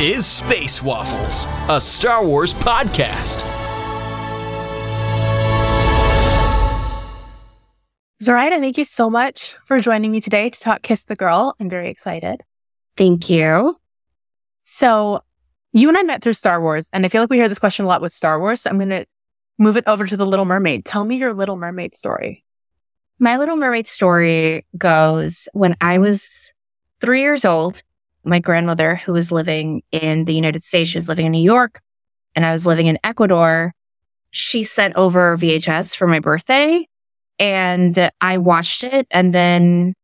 is Space Waffles, a Star Wars podcast. Zoraida, thank you so much for joining me today to talk Kiss the Girl. I'm very excited. Thank you. So, you and I met through Star Wars, and I feel like we hear this question a lot with Star Wars. So I'm going to move it over to The Little Mermaid. Tell me your Little Mermaid story. My Little Mermaid story goes when I was three years old, my grandmother, who was living in the United States, she was living in New York, and I was living in Ecuador. She sent over VHS for my birthday, and I watched it. And then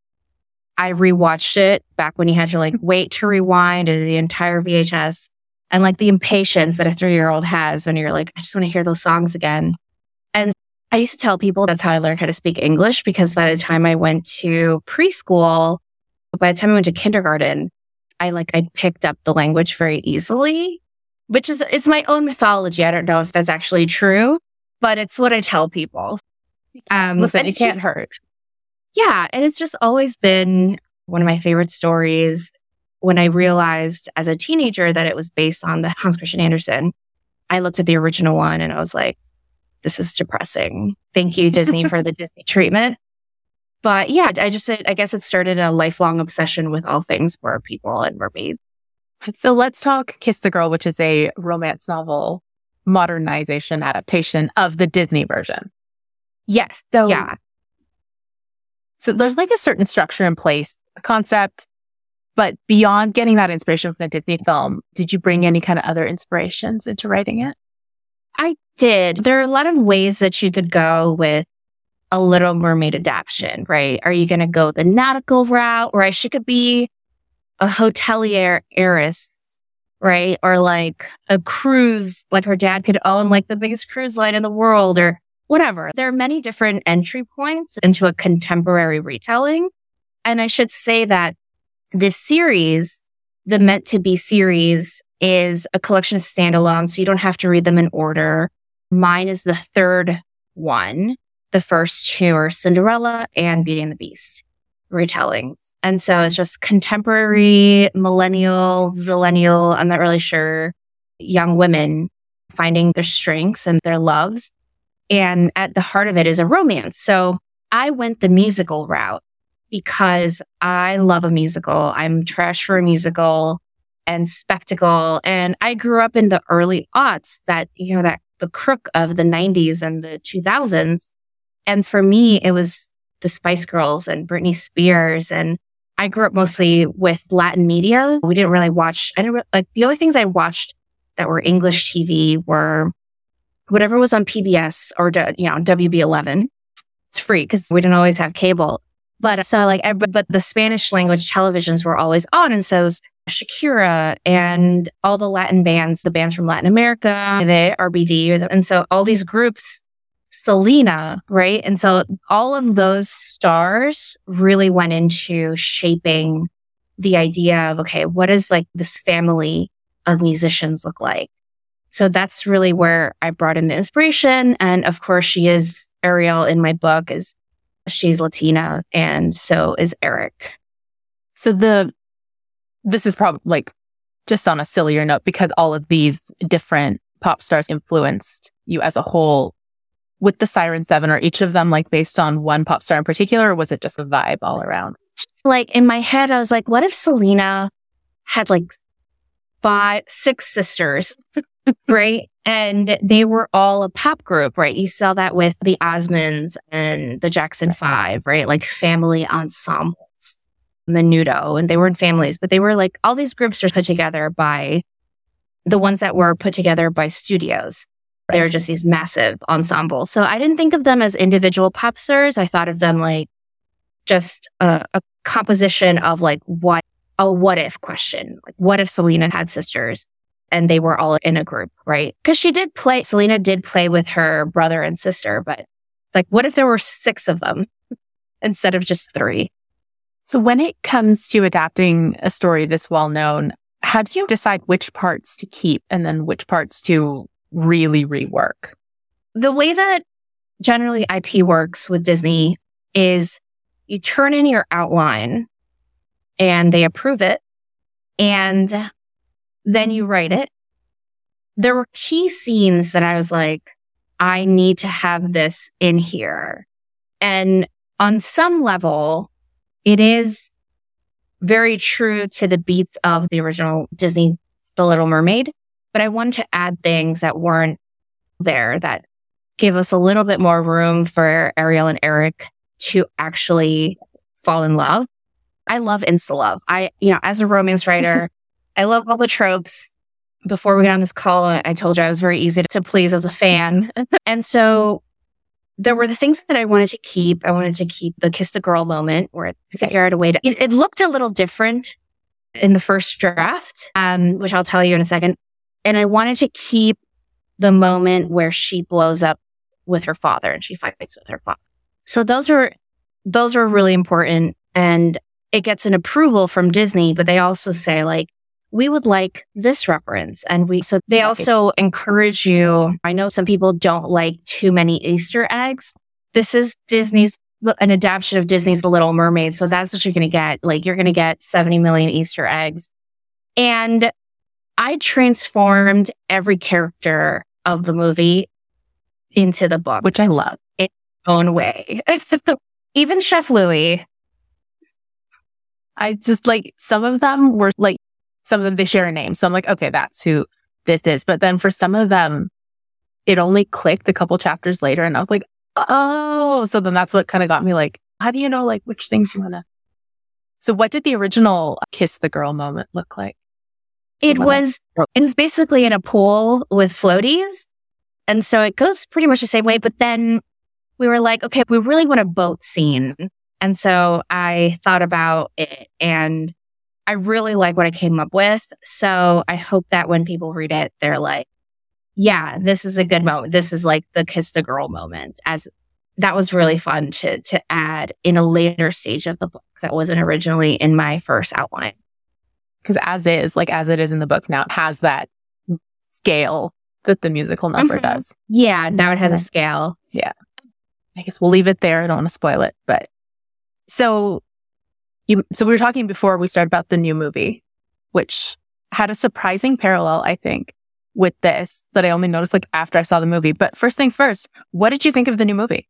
I rewatched it back when you had to like wait to rewind the entire VHS and like the impatience that a three year old has when you're like, I just want to hear those songs again. And I used to tell people that's how I learned how to speak English because by the time I went to preschool, by the time I went to kindergarten, I like, I picked up the language very easily, which is, it's my own mythology. I don't know if that's actually true, but it's what I tell people. Um, Listen, it can't just, hurt. Yeah. And it's just always been one of my favorite stories. When I realized as a teenager that it was based on the Hans Christian Andersen, I looked at the original one and I was like, this is depressing. Thank you, Disney, for the Disney treatment. But yeah, I just, I guess it started a lifelong obsession with all things for people and mermaids. So let's talk Kiss the Girl, which is a romance novel modernization adaptation of the Disney version. Yes. So, yeah. So there's like a certain structure in place, a concept, but beyond getting that inspiration from the Disney film, did you bring any kind of other inspirations into writing it? I did. There are a lot of ways that you could go with a Little Mermaid adaptation, right? Are you going to go the nautical route, or she could be a hotelier heiress, right? Or like a cruise, like her dad could own like the biggest cruise line in the world, or whatever. There are many different entry points into a contemporary retelling. And I should say that this series, the meant to be series, is a collection of standalones. So you don't have to read them in order. Mine is the third one. The first two are Cinderella and Beauty and the Beast retellings. And so it's just contemporary, millennial, zillennial, I'm not really sure, young women finding their strengths and their loves. And at the heart of it is a romance. So I went the musical route because I love a musical. I'm trash for a musical and spectacle. And I grew up in the early aughts that, you know, that the crook of the 90s and the 2000s. And for me, it was the Spice Girls and Britney Spears. And I grew up mostly with Latin media. We didn't really watch, I didn't like the only things I watched that were English TV were whatever was on PBS or, you know, WB11. It's free because we didn't always have cable. But so like, but the Spanish language televisions were always on. And so Shakira and all the Latin bands, the bands from Latin America, the RBD. And so all these groups, Selena, right? And so all of those stars really went into shaping the idea of, okay, what does like this family of musicians look like? So that's really where I brought in the inspiration. And of course, she is Ariel in my book is she's Latina and so is Eric. So the this is probably like just on a sillier note because all of these different pop stars influenced you as a whole with the Siren Seven. Are each of them like based on one pop star in particular, or was it just a vibe all around? Like in my head, I was like, what if Selena had like five, six sisters, right? And they were all a pop group, right? You saw that with the Osmonds and the Jackson Five, right? Like family ensembles, Menudo, and they were in families, but they were like all these groups are put together by the ones that were put together by studios. They were just these massive ensembles. So I didn't think of them as individual pop stars. I thought of them like just a, a composition of like what a what if question. Like, what if Selena had sisters and they were all in a group, right? Because she did play, Selena did play with her brother and sister, but like, what if there were six of them instead of just three? So when it comes to adapting a story this well known, how do you decide which parts to keep and then which parts to really rework? The way that generally IP works with Disney is you turn in your outline and they approve it. And then you write it. There were key scenes that I was like, I need to have this in here. And on some level, it is very true to the beats of the original Disney The Little Mermaid, but I wanted to add things that weren't there that gave us a little bit more room for Ariel and Eric to actually fall in love. I love insta love. I, you know, as a romance writer, I love all the tropes. Before we got on this call, I told you I was very easy to please as a fan. and so there were the things that I wanted to keep. I wanted to keep the kiss the girl moment where I figured out a way to, it, it looked a little different in the first draft, um, which I'll tell you in a second. And I wanted to keep the moment where she blows up with her father and she fights with her father. So those are, those are really important. And it gets an approval from Disney, but they also say like, we would like this reference. And we, so they also encourage you. I know some people don't like too many Easter eggs. This is Disney's, an adaptation of Disney's The Little Mermaid. So that's what you're going to get. Like you're going to get 70 million Easter eggs. And I transformed every character of the movie into the book, which I love in its own way. Even Chef Louis. I just like some of them were like some of them they share a name. So I'm like, okay, that's who this is. But then for some of them, it only clicked a couple chapters later and I was like, oh, so then that's what kind of got me like, how do you know like which things you want to? So what did the original kiss the girl moment look like? It was, it was basically in a pool with floaties. And so it goes pretty much the same way. But then we were like, okay, we really want a boat scene. And so I thought about it and I really like what I came up with. So I hope that when people read it, they're like, yeah, this is a good moment. This is like the kiss the girl moment as that was really fun to, to add in a later stage of the book that wasn't originally in my first outline. Cause as is, like as it is in the book now, it has that scale that the musical number mm-hmm. does. Yeah. Now it has a scale. Yeah. I guess we'll leave it there. I don't want to spoil it, but so you, so we were talking before we started about the new movie, which had a surprising parallel, I think, with this that I only noticed like after I saw the movie. But first things first, what did you think of the new movie?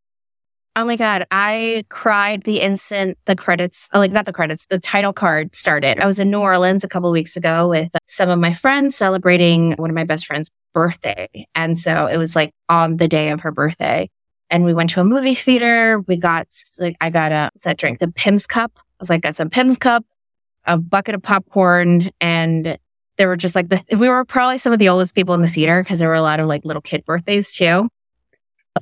Oh my God. I cried the instant the credits, oh, like not the credits, the title card started. I was in New Orleans a couple weeks ago with some of my friends celebrating one of my best friend's birthday. And so it was like on the day of her birthday. And we went to a movie theater. We got, like, I got a, that drink, the Pimm's cup. I was like, got some Pimm's cup, a bucket of popcorn, and there were just like the, we were probably some of the oldest people in the theater because there were a lot of like little kid birthdays too.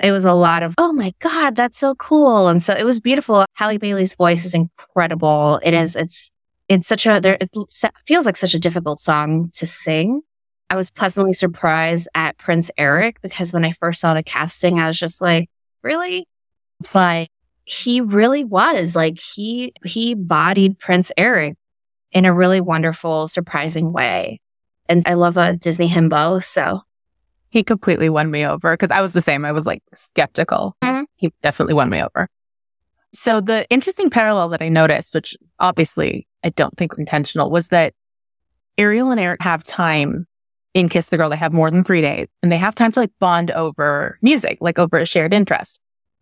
It was a lot of, oh my God, that's so cool. And so it was beautiful. Halle Bailey's voice is incredible. It is, it's, it's such a, there, it feels like such a difficult song to sing. I was pleasantly surprised at Prince Eric because when I first saw the casting, I was just like, really? Like, he really was like he he bodied Prince Eric in a really wonderful, surprising way. And I love a Disney himbo, so he completely won me over because I was the same. I was like skeptical. Mm-hmm. He definitely won me over. So the interesting parallel that I noticed, which obviously I don't think intentional, was that Ariel and Eric have time in Kiss the Girl. They have more than three days and they have time to like bond over music, like over a shared interest.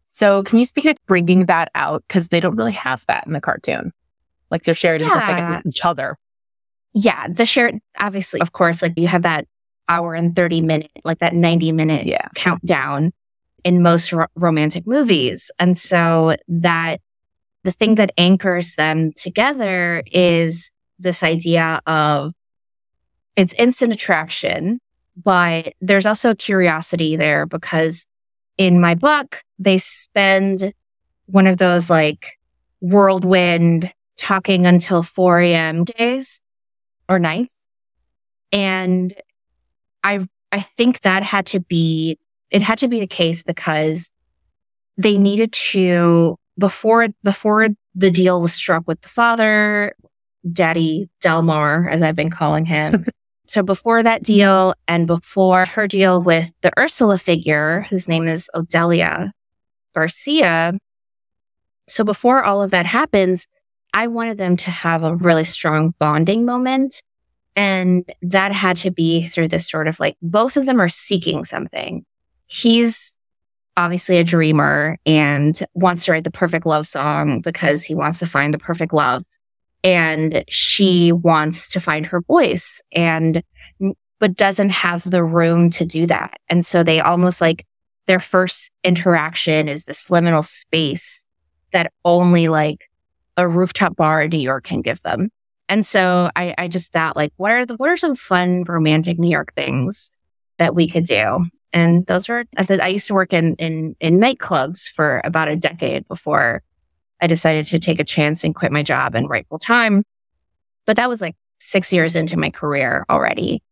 So can you speak to bringing that out? Cause they don't really have that in the cartoon. Like they're shared interest yeah. like each other. Yeah. The shared, obviously, of course, like you have that hour and 30 minute, like that 90 minute yeah. countdown in most ro- romantic movies. And so that the thing that anchors them together is this idea of it's instant attraction, but there's also a curiosity there because in my book, they spend one of those like whirlwind talking until 4 a.m. days or nights. And I, I think that had to be, it had to be the case because they needed to, before, before the deal was struck with the father, Daddy Delmar, as I've been calling him, So before that deal and before her deal with the Ursula figure, whose name is Odelia Garcia. So before all of that happens, I wanted them to have a really strong bonding moment. And that had to be through this sort of like both of them are seeking something. He's obviously a dreamer and wants to write the perfect love song because he wants to find the perfect love. And she wants to find her voice and, but doesn't have the room to do that. And so they almost like their first interaction is this liminal space that only like a rooftop bar in New York can give them. And so I, I just thought like, what are the, what are some fun romantic New York things that we could do? And those were, I used to work in, in, in nightclubs for about a decade before I decided to take a chance and quit my job and write full time. But that was like six years into my career already.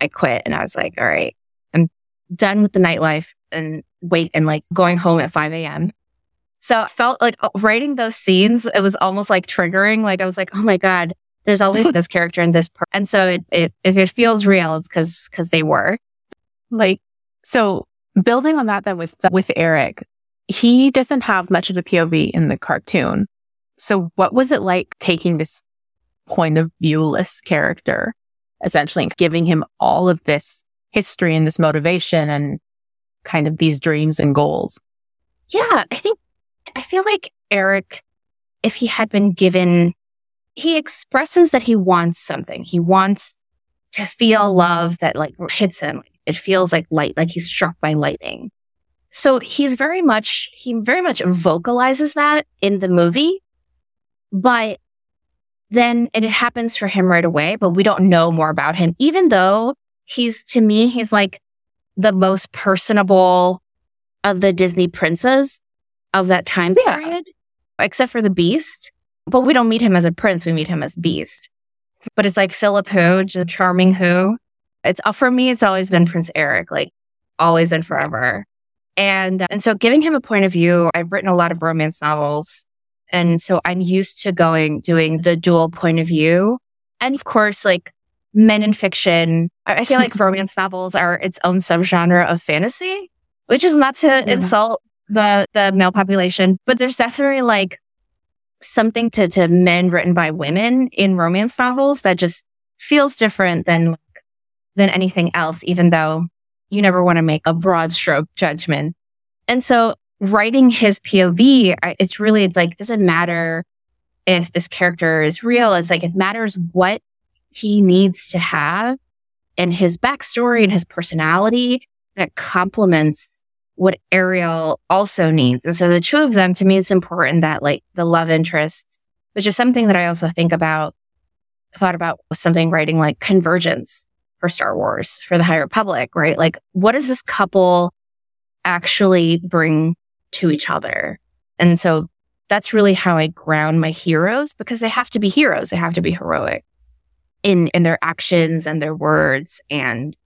I quit and I was like, all right, I'm done with the nightlife and wait and like going home at 5 a.m. So I felt like uh, writing those scenes, it was almost like triggering. Like I was like, oh my God, there's always this character and this. Per-. And so it, it, if it feels real, it's because, because they were. Like so building on that then with, with Eric, he doesn't have much of a POV in the cartoon. So what was it like taking this point of viewless character, essentially and giving him all of this history and this motivation and kind of these dreams and goals? Yeah, I think, I feel like Eric, if he had been given, he expresses that he wants something. He wants to feel love that like hits him. It feels like light, like he's struck by lightning. So he's very much, he very much vocalizes that in the movie, but then it happens for him right away, but we don't know more about him, even though he's, to me, he's like the most personable of the Disney princes of that time period, except for the Beast. But we don't meet him as a prince, we meet him as Beast. But it's like Philip Who, the charming Who. It's uh, for me, it's always been Prince Eric, like always and forever. And, and so giving him a point of view, I've written a lot of romance novels. And so I'm used to going, doing the dual point of view. And of course, like men in fiction, I feel like romance novels are its own subgenre of fantasy, which is not to yeah. insult the, the male population, but there's definitely like something to, to men written by women in romance novels that just feels different than than anything else, even though you never want to make a broad stroke judgment. And so writing his POV, it's really it's like, doesn't matter if this character is real. It's like, it matters what he needs to have and his backstory and his personality that complements what Ariel also needs. And so the two of them, to me, it's important that like the love interest, which is something that I also think about, thought about something writing like convergence for Star Wars, for the High Republic, right? Like, what does this couple actually bring to each other? And so that's really how I ground my heroes because they have to be heroes. They have to be heroic in, in their actions and their words. And,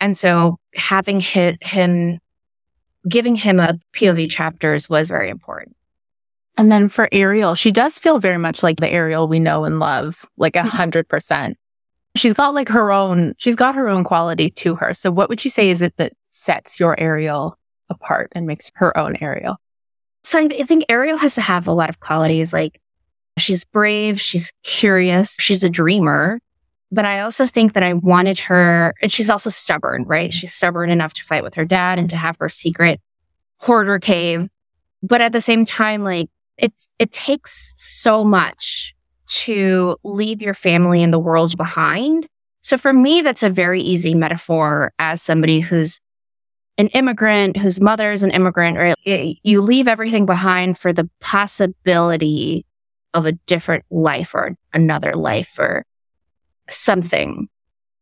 and so having hit him, giving him a POV chapters was very important. And then for Ariel, she does feel very much like the Ariel we know and love, like a mm-hmm. hundred percent she's got like her own, she's got her own quality to her. So what would you say is it that sets your Ariel apart and makes her own Ariel? So I think Ariel has to have a lot of qualities like she's brave, she's curious, she's a dreamer. But I also think that I wanted her, and she's also stubborn, right? Mm-hmm. She's stubborn enough to fight with her dad and to have her secret hoarder cave. But at the same time, like it's, it takes so much to leave your family and the world behind. So for me, that's a very easy metaphor as somebody who's an immigrant, whose mother is an immigrant, or you leave everything behind for the possibility of a different life or another life or something.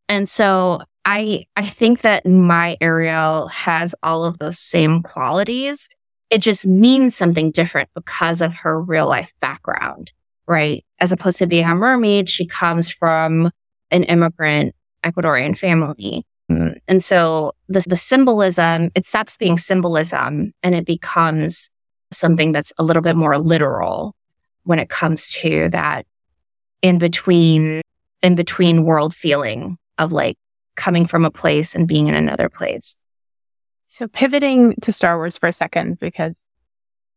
And so I, I think that my Ariel has all of those same qualities. It just means something different because of her real life background right? As opposed to being a mermaid, she comes from an immigrant Ecuadorian family. Mm. And so the, the symbolism, it stops being symbolism and it becomes something that's a little bit more literal when it comes to that in between, in between world feeling of like coming from a place and being in another place. So pivoting to Star Wars for a second, because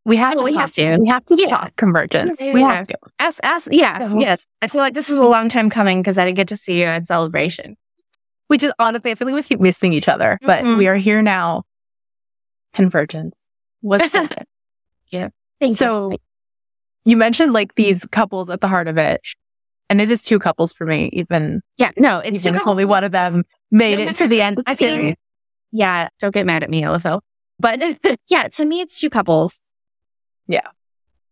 We have to we talk- have to. We have to Yeah. talk convergence. Yeah, we yeah. have to. Ask, ask, yeah, So- yes. I feel like this is a long time coming because I didn't get to see you at celebration. We just honestly, I feel like we keep missing each other, but Mhm. we are here now. Convergence was good. Thank So you mentioned like these couples at the heart of it. And it is two couples for me, even, yeah, no, it's even if only one of them made it to the end of the I think- series. yeah. Don't get mad at me, LFL. But yeah, to me, it's two couples. Yeah.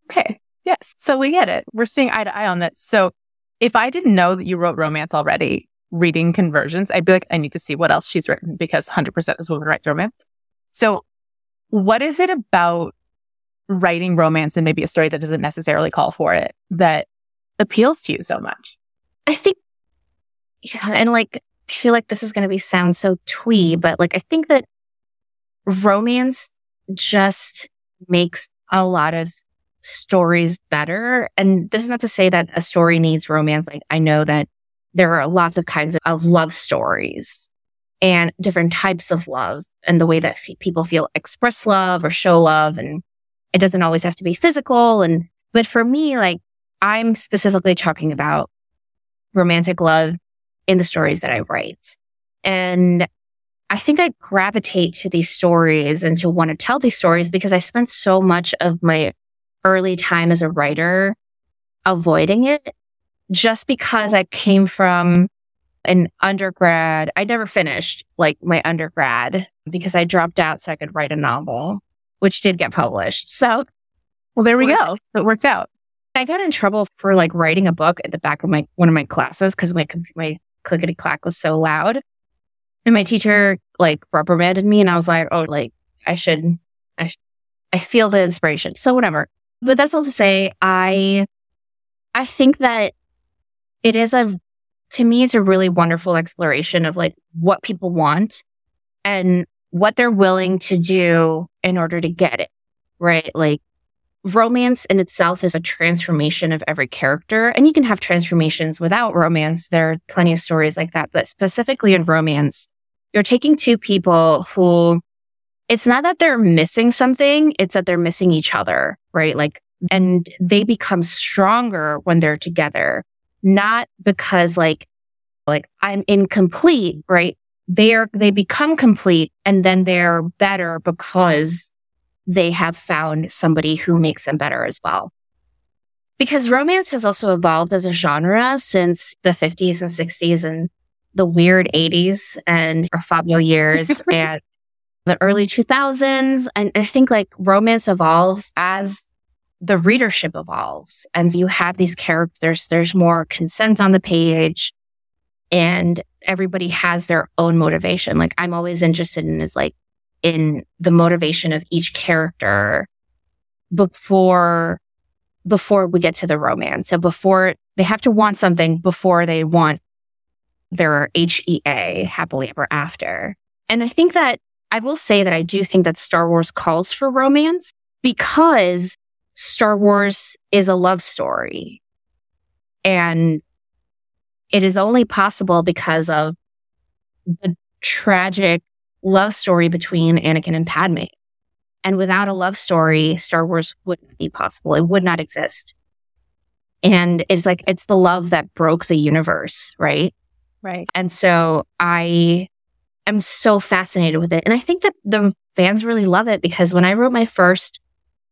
Okay. Yes. So we get it. We're seeing eye to eye on this. So if I didn't know that you wrote romance already, reading Convergence, I'd be like, I need to see what else she's written because 100% this woman writes romance. So what is it about writing romance and maybe a story that doesn't necessarily call for it that appeals to you so much? I think, yeah, and like, I feel like this is going to be sound so twee, but like, I think that romance just makes a lot of stories better. And this is not to say that a story needs romance. Like, I know that there are lots of kinds of, of love stories and different types of love and the way that f- people feel express love or show love. And it doesn't always have to be physical. And, but for me, like, I'm specifically talking about romantic love in the stories that I write. And I think I gravitate to these stories and to want to tell these stories because I spent so much of my early time as a writer avoiding it just because I came from an undergrad. I never finished like my undergrad because I dropped out so I could write a novel, which did get published. So Well, there we go. It worked out. I got in trouble for like writing a book at the back of my one of my classes because my my clickety clack was so loud, and my teacher like reprimanded me, and I was like, oh, like I should, I, sh- I feel the inspiration, so whatever. But that's all to say, I, I think that it is a, to me, it's a really wonderful exploration of like what people want and what they're willing to do in order to get it, right? Like romance in itself is a transformation of every character. And you can have transformations without romance. There are plenty of stories like that. But specifically in romance, you're taking two people who it's not that they're missing something, it's that they're missing each other, right? Like, and they become stronger when they're together, not because like, like I'm incomplete, right? They're, they become complete and then they're better because they have found somebody who makes them better as well. Because romance has also evolved as a genre since the 50s and 60s and the weird 80s and Fabio years and the early 2000s. And I think like romance evolves as the readership evolves. And you have these characters, there's more consent on the page and everybody has their own motivation. Like I'm always interested in is like, in the motivation of each character before before we get to the romance. So before they have to want something before they want their HEA happily ever after. And I think that I will say that I do think that Star Wars calls for romance because Star Wars is a love story. And it is only possible because of the tragic love story between Anakin and Padme. And without a love story, Star Wars wouldn't be possible. It would not exist. And it's like, it's the love that broke the universe, right? Right. And so I am so fascinated with it. And I think that the fans really love it because when I wrote my first,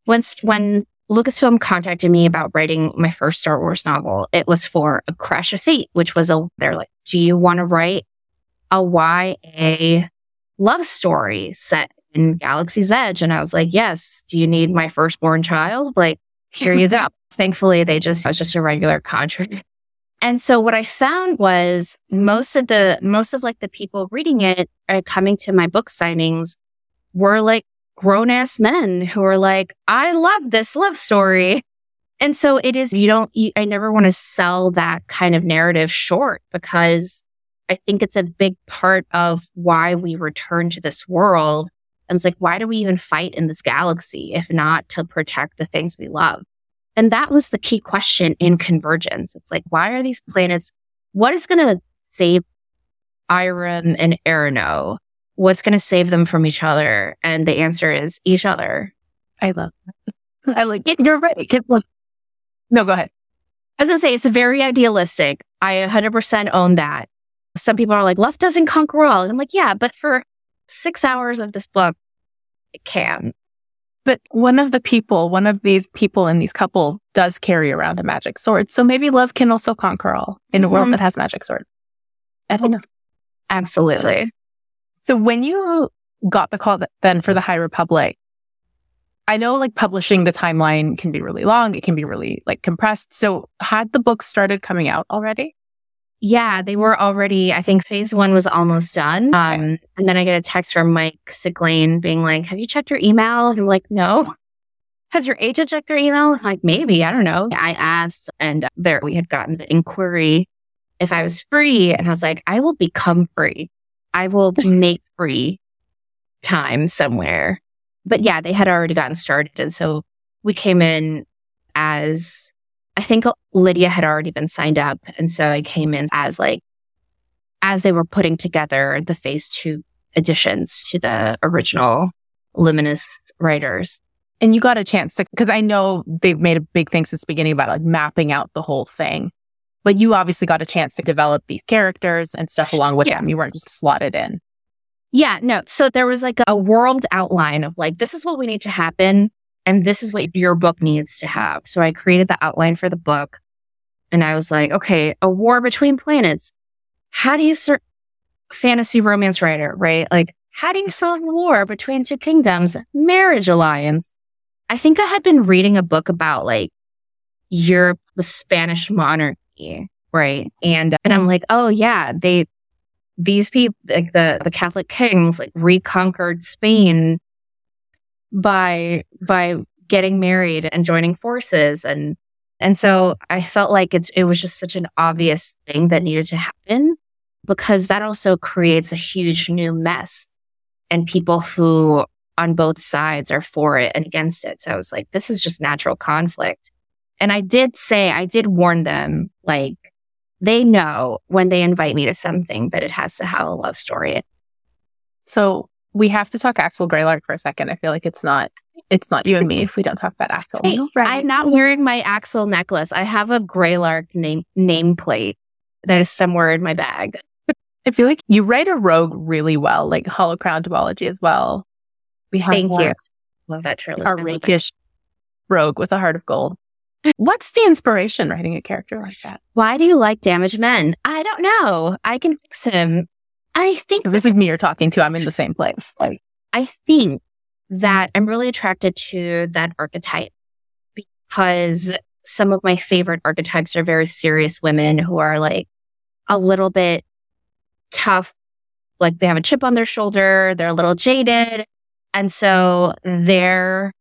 once, when Lucasfilm contacted me about writing my first Star Wars novel, it was for A Crash of Fate, which was a, they're like, do you want to write a YA love story set in Galaxy's Edge. And I was like, yes, do you need my firstborn child? Like, here you go. Thankfully, they just, it was just a regular contract. And so what I found was most of the, most of like the people reading it are coming to my book signings were like grown ass men who are like, I love this love story. And so it is, you don't, you, I never want to sell that kind of narrative short because I think it's a big part of why we return to this world. And it's like, why do we even fight in this galaxy if not to protect the things we love? And that was the key question in Convergence. It's like, why are these planets? What is going to save Eiram and E'ronoh? What's going to save them from each other? And the answer is each other. I love that. I like it. You're right. It, look, no, go ahead. I was gonna say it's very idealistic. I 100% own that. Some people are like, love doesn't conquer all. And I'm like, yeah, but for six hours of this book, it can. But one of the people, one of these people in these couples does carry around a magic sword. So maybe love can also conquer all in a world Mhm. that has magic sword. I don't know. Absolutely. So when you got the call then for the High Republic, I know like publishing the timeline can be really long. It can be really like compressed. So had the books started coming out already? Yeah, they were already, I think phase one was almost done. Um, and then I get a text from Mike Siglain being like, Have you checked your email? And I'm like, No. Has your agent checked their email? I'm like, maybe, I don't know. I asked, and there we had gotten the inquiry if I was free. And I was like, I will become free. I will make free time somewhere. But yeah, they had already gotten started. And so we came in as I think Lydia had already been signed up. And so I came in as like, as they were putting together the phase two additions to the original Luminous writers. And you got a chance to, because I know they've made a big thing since the beginning about like mapping out the whole thing. But you obviously got a chance to develop these characters and stuff along with Yeah. them. You weren't just slotted in. Yeah, no. So there was like a world outline of like, this is what we need to happen. And this is what your book needs to have. So I created the outline for the book. And I was like, okay, a war between planets. How do you start fantasy romance writer, right? Like, how do you solve war between two kingdoms? Marriage alliance. I think I had been reading a book about like Europe, the Spanish monarchy, right? And and I'm like, oh yeah, they these people like the the Catholic kings like reconquered Spain by by getting married and joining forces and and so I felt like it's it was just such an obvious thing that needed to happen because that also creates a huge new mess and people who on both sides are for it and against it. So I was like, this is just natural conflict. And I did say, I did warn them, like, they know when they invite me to something that it has to have a love story. So we have to talk Axel Greylark for a second. I feel like it's not, it's not you and me if we don't talk about Axel. Hey, I'm not wearing my Axel necklace. I have a Greylark name nameplate that is somewhere in my bag. I feel like you write a rogue really well, like Hollow Crown duology as well. We have Thank one, you. Love that trilogy. a I love it. rakish rogue with a heart of gold. What's the inspiration writing a character like that? Why do you like damaged men? I don't know. I can fix him. I think This is me you're talking to. I'm in the same place. Like, I think that I'm really attracted to that archetype because some of my favorite archetypes are very serious women who are like a little bit tough. Like they have a chip on their shoulder. They're a little jaded. And so their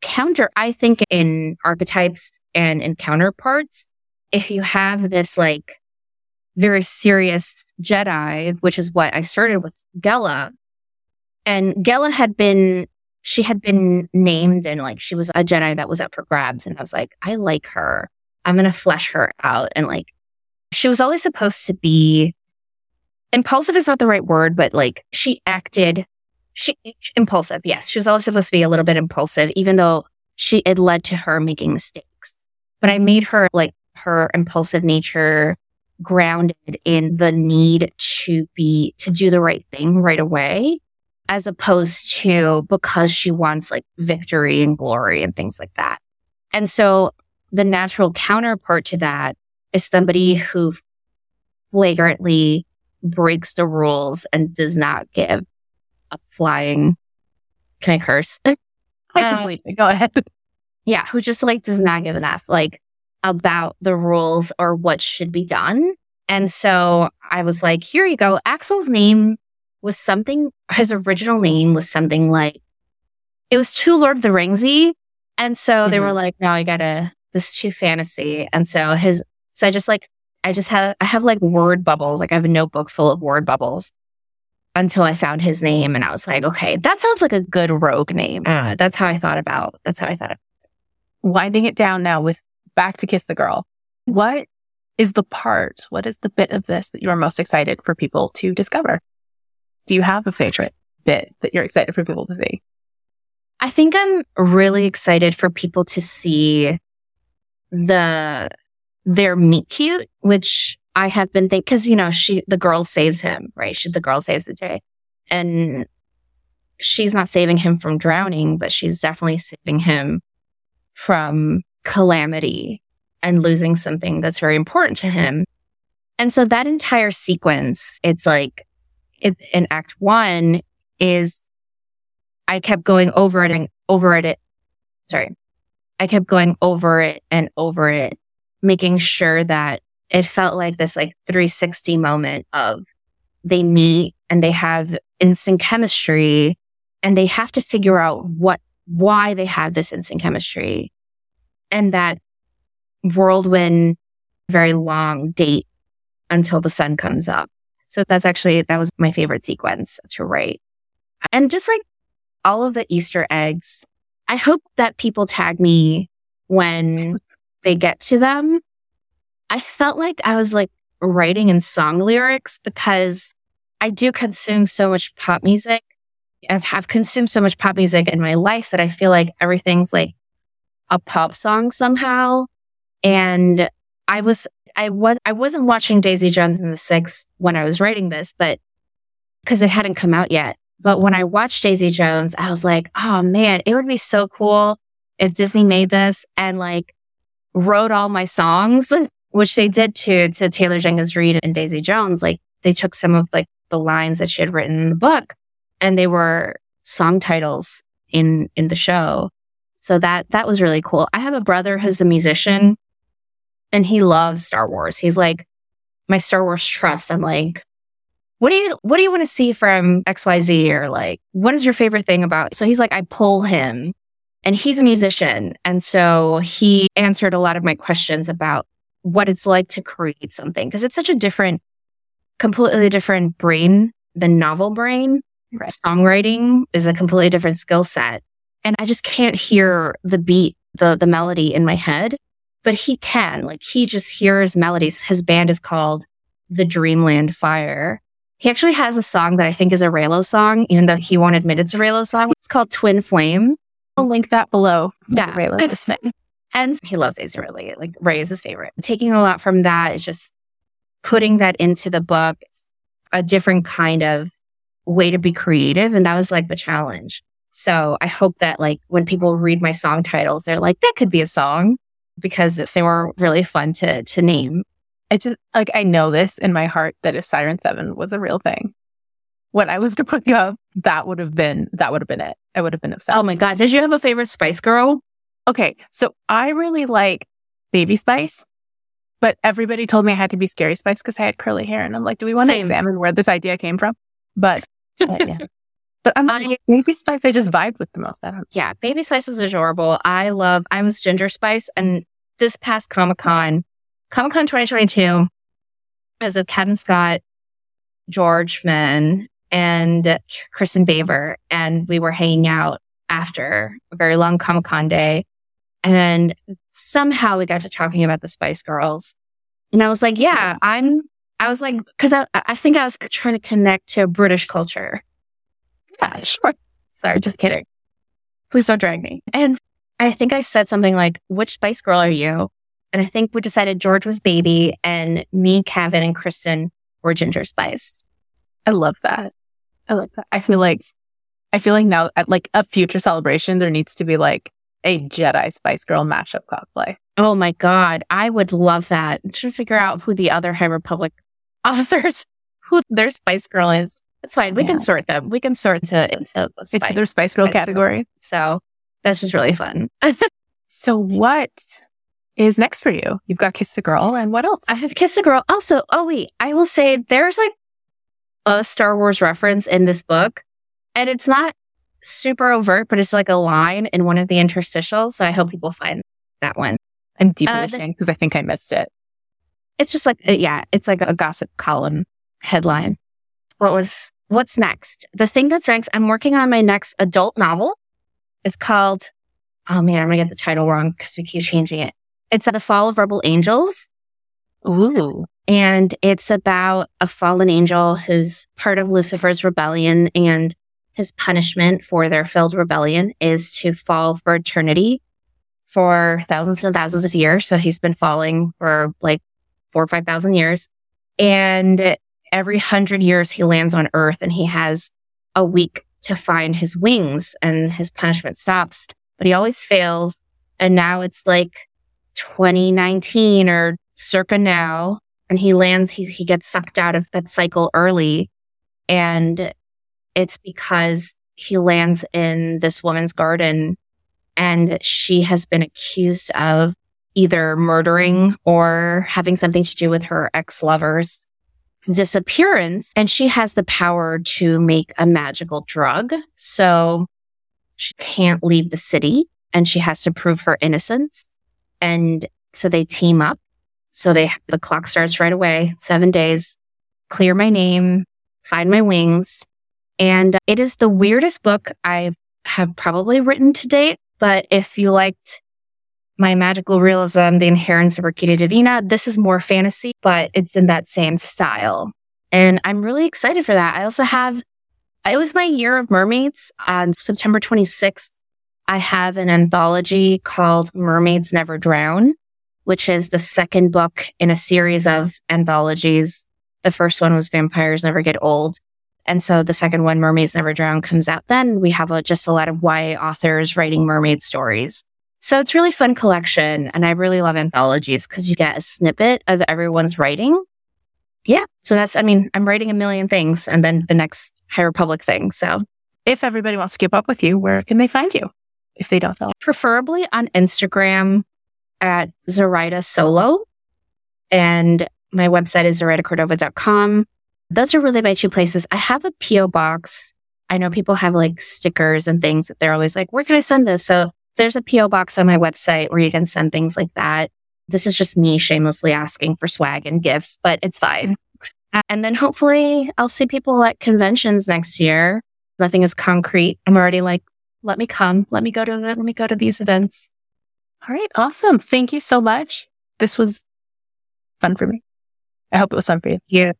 counter, I think in archetypes and in counterparts, if you have this like very serious Jedi, which is what I started with Gella, and Gella had been, she had been named and like she was a Jedi that was up for grabs. And I was like, I like her. I'm going to flesh her out. And like, she was always supposed to be impulsive is not the right word, but like she acted, she impulsive. Yes. She was always supposed to be a little bit impulsive, even though she, it led to her making mistakes. But I made her like her impulsive nature grounded in the need to be, to do the right thing right away as opposed to because she wants like victory and glory and things like that. And so the natural counterpart to that is somebody who flagrantly breaks the rules and does not give a flying, can I curse? I Uh, completely go ahead. yeah, who just like does not give enough like about the rules or what should be done. And so I was like, here you go. Axel's name was something, his original name was something like, it was too Lord of the Ringsy. And so they were like, no, I gotta, this is too fantasy. And so his, so I just like, I just have, I have like word bubbles. Like I have a notebook full of word bubbles until I found his name. And I was like, okay, that sounds like a good rogue name. Uh, that's how I thought about, that's how I thought of Winding it down now with back to Kiss the Girl. What is the part? What is the bit of this that you are most excited for people to discover? Do you have a favorite bit that you're excited for people to see? I think I'm really excited for people to see the their meet cute, which I have been thinking because you know she the girl saves him, right? She the girl saves the day, and she's not saving him from drowning, but she's definitely saving him from calamity and losing something that's very important to him. And so that entire sequence, it's like it, in Act One is I kept going over it and over it. Sorry. I kept going over it and over it, making sure that it felt like this like 360 moment of they meet and they have instant chemistry and they have to figure out what, why they have this instant chemistry and that whirlwind, very long date until the sun comes up. So that's actually, that was my favorite sequence to write. And just like all of the Easter eggs. I hope that people tag me when they get to them. I felt like I was like writing in song lyrics because I do consume so much pop music. I have consumed so much pop music in my life that I feel like everything's like a pop song somehow. And I was, I was, I wasn't watching Daisy Jones and the Six when I was writing this, but because it hadn't come out yet. But when I watched Daisy Jones, I was like, oh man, it would be so cool if Disney made this and like wrote all my songs, which they did to, to Taylor Jenkins Reid and Daisy Jones. Like they took some of like the lines that she had written in the book and they were song titles in, in the show. So that, that was really cool. I have a brother who's a musician and he loves Star Wars. He's like my Star Wars trust. I'm like, what do you what do you want to see from XYZ or like what is your favorite thing about so he's like I pull him and he's a musician and so he answered a lot of my questions about what it's like to create something because it's such a different completely different brain than novel brain right. songwriting is a completely different skill set and I just can't hear the beat the the melody in my head but he can like he just hears melodies his band is called the Dreamland Fire he actually has a song that I think is a Reylo song, even though he won't admit it's a Reylo song. It's called Twin Flame. I'll link that below. Yeah. Reylo listening. And he loves Ridley. Like Rey is his favorite. Taking a lot from that is just putting that into the book. It's a different kind of way to be creative. And that was like the challenge. So I hope that like when people read my song titles, they're like, that could be a song because they were really fun to, to name. I just like I know this in my heart that if Siren Seven was a real thing, when I was growing up, that would have been that would have been it. I would have been upset. Oh my god! Did you have a favorite Spice Girl? Okay, so I really like Baby Spice, but everybody told me I had to be Scary Spice because I had curly hair, and I'm like, do we want to examine where this idea came from? But uh, yeah. But I'm like, Baby Spice, I just vibed with the most. I don't. Yeah, Baby Spice was adorable. I love. I was Ginger Spice, and this past Comic Con, Comic Con 2022 is with Kevin Scott, George Mann, and Kristin Baver. And we were hanging out after a very long Comic Con day. And somehow we got to talking about the Spice Girls. And I was like, yeah, I'm, I was like, cause I, I think I was trying to connect to British culture. Yeah, sure. Sorry, just kidding. Please don't drag me. And I think I said something like, which Spice Girl are you? And I think we decided George was baby and me, Kevin, and Kristin were ginger spice. I love that. I like that. I feel like, I feel like now at like a future celebration, there needs to be like a Jedi Spice Girl mashup cosplay. Oh my God. I would love that. I should figure out who the other High Republic authors, who their Spice Girl is. It's fine. We yeah. can sort them. We can sort to into Spice, their Spice Girl category. So that's just really fun. so what is next for you? You've got Kiss the Girl and what else? I have Kiss the Girl. Also, oh wait, I will say there's like a Star Wars reference in this book and it's not super overt, but it's like a line in one of the interstitials. So I hope people find that one. I'm deeply uh, ashamed because I think I missed it. It's just like, yeah, it's like a gossip column headline. What was, what's next? The thing that's next, I'm working on my next adult novel. It's called, oh man, I'm to get the title wrong because we keep changing it. It's The Fall of Rebel Angels. Ooh. And it's about a fallen angel who's part of Lucifer's rebellion and his punishment for their failed rebellion is to fall for eternity for thousands and thousands of years. So he's been falling for like four or 5,000 years. And every hundred years he lands on earth and he has a week to find his wings and his punishment stops, but he always fails. And now it's like 2019 or circa now. And he lands, he's, he gets sucked out of that cycle early. And it's because he lands in this woman's garden and she has been accused of either murdering or having something to do with her ex lover's disappearance. And she has the power to make a magical drug. So she can't leave the city and she has to prove her innocence. And so they team up. So they, the clock starts right away, seven days, clear my name, hide my wings. And uh, it is the weirdest book I have probably written to date. But if you liked my magical realism, the Inheritance of Orquídea Divina, this is more fantasy, but it's in that same style. And I'm really excited for that. I also have, it was my year of mermaids on September 26th. I have an anthology called Mermaids Never Drown, which is the second book in a series of anthologies. The first one was Vampires Never Get Old. And so the second one, Mermaids Never Drown, comes out then. We have a, just a lot of YA authors writing mermaid stories. So it's really fun collection. And I really love anthologies because you get a snippet of everyone's writing. Yeah. So that's, I mean, I'm writing a million things and then the next High Republic thing. So if everybody wants to keep up with you, where can they find you if they don't follow? Preferably on Instagram at Zoraida Solo. And my website is zoraidacordova.com. Those are really my two places. I have a PO box. I know people have like stickers and things that they're always like, where can I send this? So there's a PO box on my website where you can send things like that. This is just me shamelessly asking for swag and gifts, but it's fine. Mm-hmm. And then hopefully I'll see people at conventions next year. Nothing is concrete. I'm already like, let me come. Let me go to the, let me go to these events. All right. Awesome. Thank you so much. This was fun for me. I hope it was fun for you. Yeah.